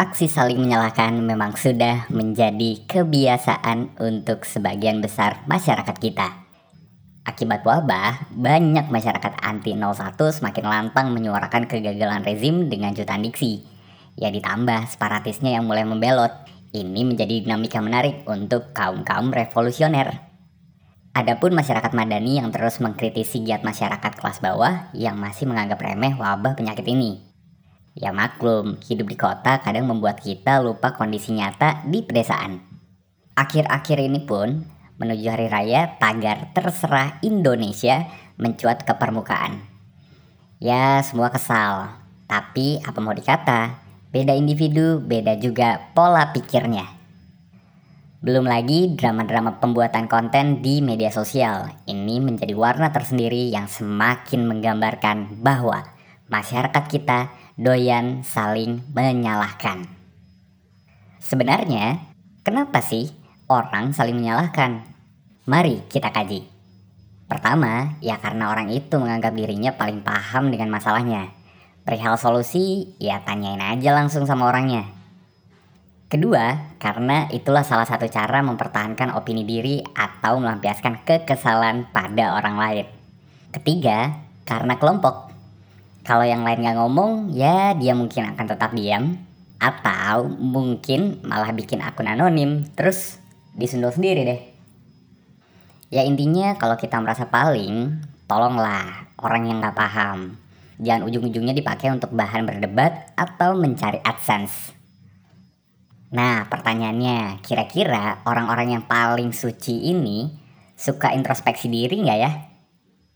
Aksi saling menyalahkan memang sudah menjadi kebiasaan untuk sebagian besar masyarakat kita. Akibat wabah, banyak masyarakat anti 01 semakin lantang menyuarakan kegagalan rezim dengan jutaan diksi. Ya ditambah separatisnya yang mulai membelot. Ini menjadi dinamika menarik untuk kaum-kaum revolusioner. Adapun masyarakat madani yang terus mengkritisi giat masyarakat kelas bawah yang masih menganggap remeh wabah penyakit ini. Ya maklum, hidup di kota kadang membuat kita lupa kondisi nyata di pedesaan. Akhir-akhir ini pun, menuju hari raya, tagar terserah Indonesia mencuat ke permukaan. Ya, semua kesal. Tapi apa mau dikata, beda individu, beda juga pola pikirnya. Belum lagi drama-drama pembuatan konten di media sosial. Ini menjadi warna tersendiri yang semakin menggambarkan bahwa masyarakat kita doyan saling menyalahkan. Sebenarnya, kenapa sih orang saling menyalahkan? Mari kita kaji. Pertama, ya karena orang itu menganggap dirinya paling paham dengan masalahnya. Perihal solusi, ya tanyain aja langsung sama orangnya. Kedua, karena itulah salah satu cara mempertahankan opini diri atau melampiaskan kekesalan pada orang lain. Ketiga, karena kelompok. Kalau yang lain nggak ngomong, ya dia mungkin akan tetap diam. Atau mungkin malah bikin akun anonim, terus disundul sendiri deh. Ya intinya kalau kita merasa paling, tolonglah orang yang nggak paham. Jangan ujung-ujungnya dipakai untuk bahan berdebat atau mencari AdSense. Nah pertanyaannya, kira-kira orang-orang yang paling suci ini suka introspeksi diri nggak ya?